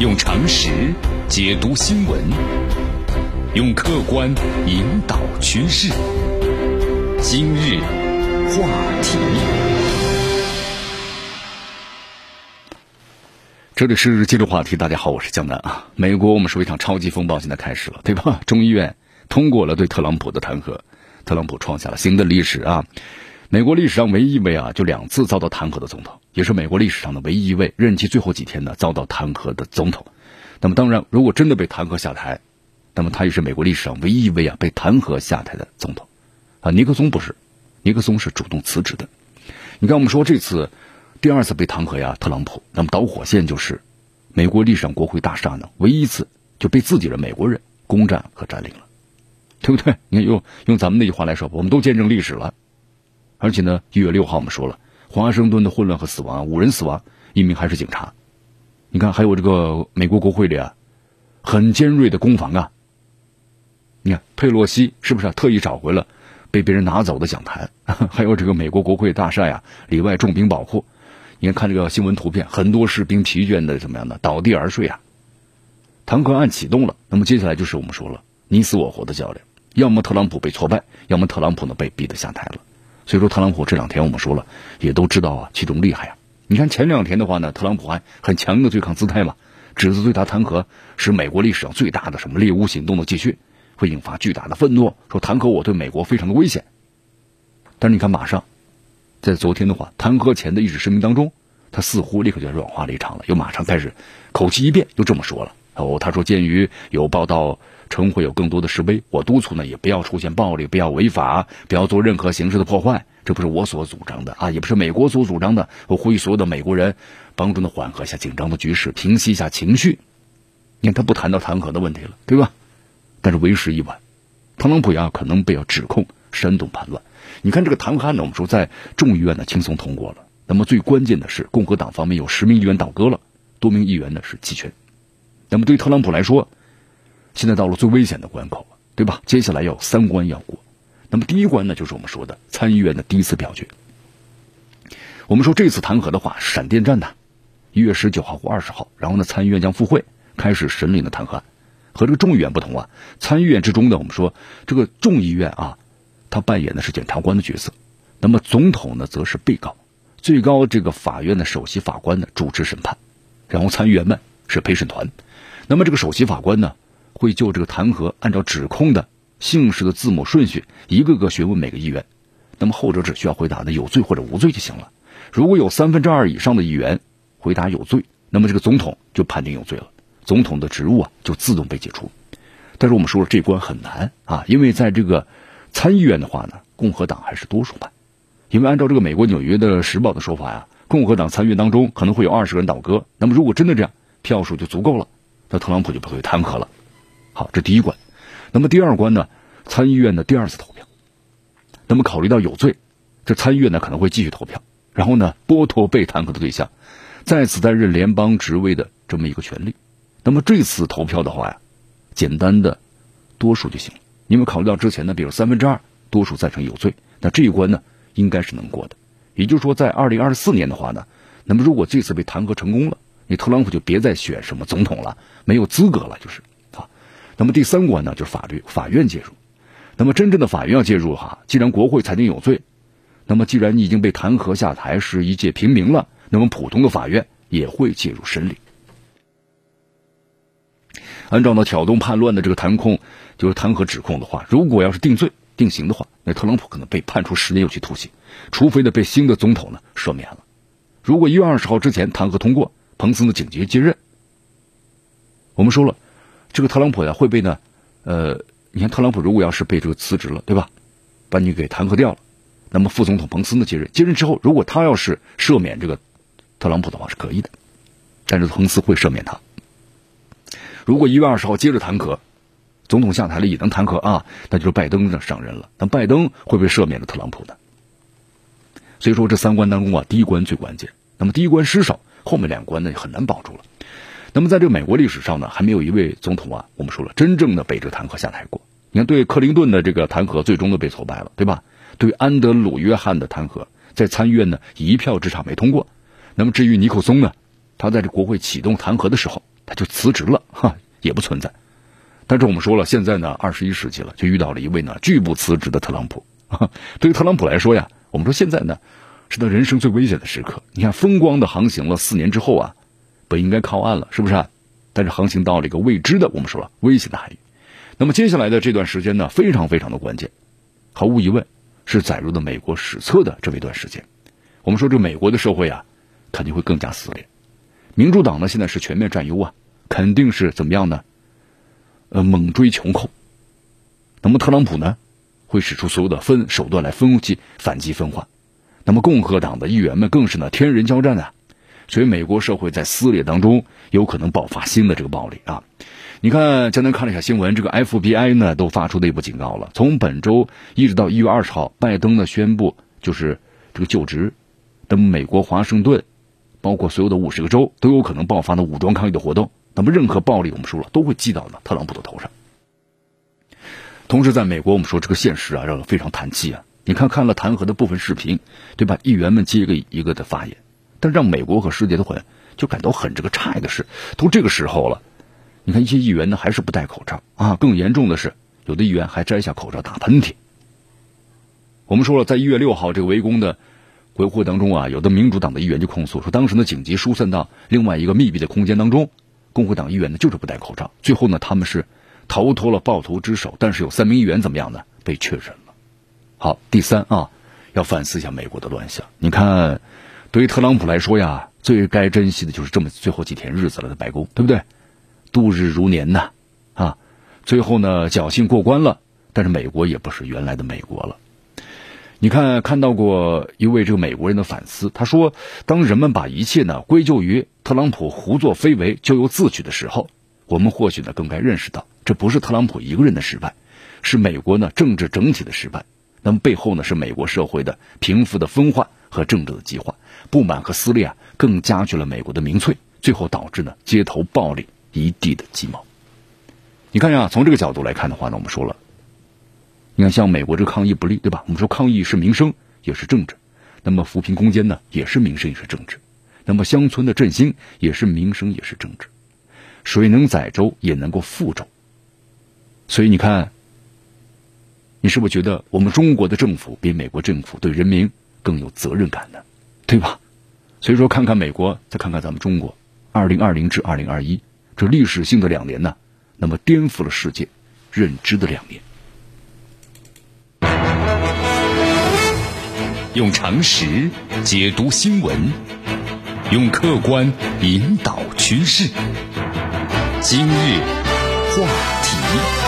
用常识解读新闻，用客观引导趋势。今日话题，这里是今日话题。大家好，我是江南啊。美国，我们说一场超级风暴现在开始了，对吧？众议院通过了对特朗普的弹劾，特朗普创下了新的历史啊。美国历史上唯一一位啊，就两次遭到弹劾的总统，也是美国历史上的唯一一位任期最后几天呢遭到弹劾的总统。那么，当然，如果真的被弹劾下台，那么他也是美国历史上唯一一位啊被弹劾下台的总统。啊，尼克松不是，尼克松是主动辞职的。你看，我们说这次第二次被弹劾呀，特朗普，那么导火线就是美国历史上国会大厦呢唯一一次就被自己的美国人攻占和占领了，对不对？你看，用用咱们那句话来说，我们都见证历史了。而且呢，一月六号我们说了，华盛顿的混乱和死亡，五人死亡，一名还是警察。你看，还有这个美国国会里啊，很尖锐的攻防啊。你看，佩洛西是不是特意找回了被别人拿走的讲台？还有这个美国国会大厦呀，里外重兵保护。你看，看这个新闻图片，很多士兵疲倦的怎么样的倒地而睡啊。弹劾案启动了，那么接下来就是我们说了你死我活的较量，要么特朗普被挫败，要么特朗普呢被逼得下台了。所以说，特朗普这两天我们说了，也都知道啊，其中厉害啊。你看前两天的话呢，特朗普还很强硬的对抗姿态嘛，指责对他弹劾是美国历史上最大的什么猎巫行动的继续，会引发巨大的愤怒，说弹劾我对美国非常的危险。但是你看，马上在昨天的话，弹劾前的一纸声明当中，他似乎立刻就软化了一场了，又马上开始口气一变，又这么说了。哦，他说，鉴于有报道称会有更多的示威，我督促呢也不要出现暴力，不要违法，不要做任何形式的破坏。这不是我所主张的啊，也不是美国所主张的。我呼吁所有的美国人帮助呢缓和一下紧张的局势，平息一下情绪。你看他不谈到弹劾的问题了，对吧？但是为时已晚，特朗普呀可能被要指控煽动叛乱。你看这个弹劾案呢，我们说在众议院呢轻松通过了。那么最关键的是，共和党方面有十名议员倒戈了，多名议员呢是弃权。那么对特朗普来说，现在到了最危险的关口，对吧？接下来要三关要过。那么第一关呢，就是我们说的参议院的第一次表决。我们说这次弹劾的话，闪电战的，一月十九号或二十号，然后呢，参议院将复会开始审理的弹劾案。和这个众议院不同啊，参议院之中呢，我们说这个众议院啊，他扮演的是检察官的角色，那么总统呢，则是被告，最高这个法院的首席法官呢主持审判，然后参议员们是陪审团。那么这个首席法官呢，会就这个弹劾按照指控的姓氏的字母顺序，一个个询问每个议员。那么后者只需要回答的有罪或者无罪就行了。如果有三分之二以上的议员回答有罪，那么这个总统就判定有罪了，总统的职务啊就自动被解除。但是我们说了，这关很难啊，因为在这个参议院的话呢，共和党还是多数派。因为按照这个美国纽约的时报的说法呀，共和党参议院当中可能会有二十个人倒戈。那么如果真的这样，票数就足够了。那特朗普就不会弹劾了。好，这第一关。那么第二关呢？参议院的第二次投票。那么考虑到有罪，这参议院呢可能会继续投票，然后呢剥夺被弹劾的对象再次担任联邦职位的这么一个权利。那么这次投票的话呀，简单的多数就行了。因为考虑到之前呢，比如三分之二多数赞成有罪，那这一关呢应该是能过的。也就是说，在二零二四年的话呢，那么如果这次被弹劾成功了。你特朗普就别再选什么总统了，没有资格了，就是啊。那么第三关呢，就是法律法院介入。那么真正的法院要介入哈，既然国会裁定有罪，那么既然你已经被弹劾下台，是一介平民了，那么普通的法院也会介入审理。按照呢挑动叛乱的这个弹控，就是弹劾指控的话，如果要是定罪定刑的话，那特朗普可能被判处十年有期徒刑，除非呢被新的总统呢赦免了。如果一月二十号之前弹劾通过，彭斯呢紧急接任。我们说了，这个特朗普呀会被呢，呃，你看特朗普如果要是被这个辞职了，对吧？把你给弹劾掉了，那么副总统彭斯呢接任，接任之后，如果他要是赦免这个特朗普的话是可以的，但是彭斯会赦免他。如果一月二十号接着弹劾，总统下台了也能弹劾啊，那就是拜登上任了，那拜登会不会赦免了特朗普呢？所以说这三关当中啊，第一关最关键。那么第一关失守，后面两关呢很难保住了。那么在这个美国历史上呢，还没有一位总统啊，我们说了真正的被这个弹劾下台过。你看，对克林顿的这个弹劾最终都被挫败了，对吧？对安德鲁约翰的弹劾在参议院呢一票之差没通过。那么至于尼克松呢，他在这国会启动弹劾的时候他就辞职了，哈，也不存在。但是我们说了，现在呢，二十一世纪了，就遇到了一位呢拒不辞职的特朗普。对于特朗普来说呀，我们说现在呢是他人生最危险的时刻。你看，风光的航行了四年之后啊，本应该靠岸了，是不是？但是航行到了一个未知的，我们说了危险的海域。那么接下来的这段时间呢，非常非常的关键，毫无疑问是载入的美国史册的这么一段时间。我们说这美国的社会啊，肯定会更加撕裂。民主党呢现在是全面占优啊，肯定是怎么样呢？呃，猛追穷寇。那么特朗普呢，会使出所有的分手段来分击反击分化。那么共和党的议员们更是呢天人交战啊。所以美国社会在撕裂当中，有可能爆发新的这个暴力啊。你看，江南看了一下新闻，这个 FBI 呢都发出内部警告了。从本周一直到一月二十号，拜登呢宣布就是这个就职。那么美国华盛顿，包括所有的五十个州都有可能爆发的武装抗议的活动。那么任何暴力，我们说了都会记到呢特朗普的头上。同时，在美国，我们说这个现实啊让人非常叹气啊。你看看了弹劾的部分视频，对吧？议员们接一个一个的发言，但让美国和世界都很就感到很这个诧异的是，都这个时候了。你看一些议员呢，还是不戴口罩啊。更严重的是，有的议员还摘下口罩打喷嚏。我们说了，在一月六号这个围攻的维护当中啊，有的民主党的议员就控诉说，当时呢紧急疏散到另外一个密闭的空间当中，共和党议员呢就是不戴口罩。最后呢，他们是逃脱了暴徒之手，但是有三名议员怎么样呢？被确诊了。好，第三啊，要反思一下美国的乱象。你看，对于特朗普来说呀，最该珍惜的就是这么最后几天日子了，在白宫，对不对？度日如年呐，啊，最后呢侥幸过关了，但是美国也不是原来的美国了。你看，看到过一位这个美国人的反思，他说：“当人们把一切呢归咎于特朗普胡作非为、咎由自取的时候，我们或许呢更该认识到，这不是特朗普一个人的失败，是美国呢政治整体的失败。那么背后呢是美国社会的贫富的分化和政治的激化，不满和撕裂啊，更加剧了美国的民粹，最后导致呢街头暴力。”一地的鸡毛，你看呀，从这个角度来看的话呢，我们说了，你看像美国这个抗议不利，对吧？我们说抗议是民生，也是政治；那么扶贫攻坚呢，也是民生，也是政治；那么乡村的振兴也是民生，也是政治。水能载舟，也能够覆舟。所以你看，你是不是觉得我们中国的政府比美国政府对人民更有责任感呢？对吧？所以说，看看美国，再看看咱们中国，二零二零至二零二一。这历史性的两年呢，那么颠覆了世界认知的两年。用常识解读新闻，用客观引导趋势。今日话题。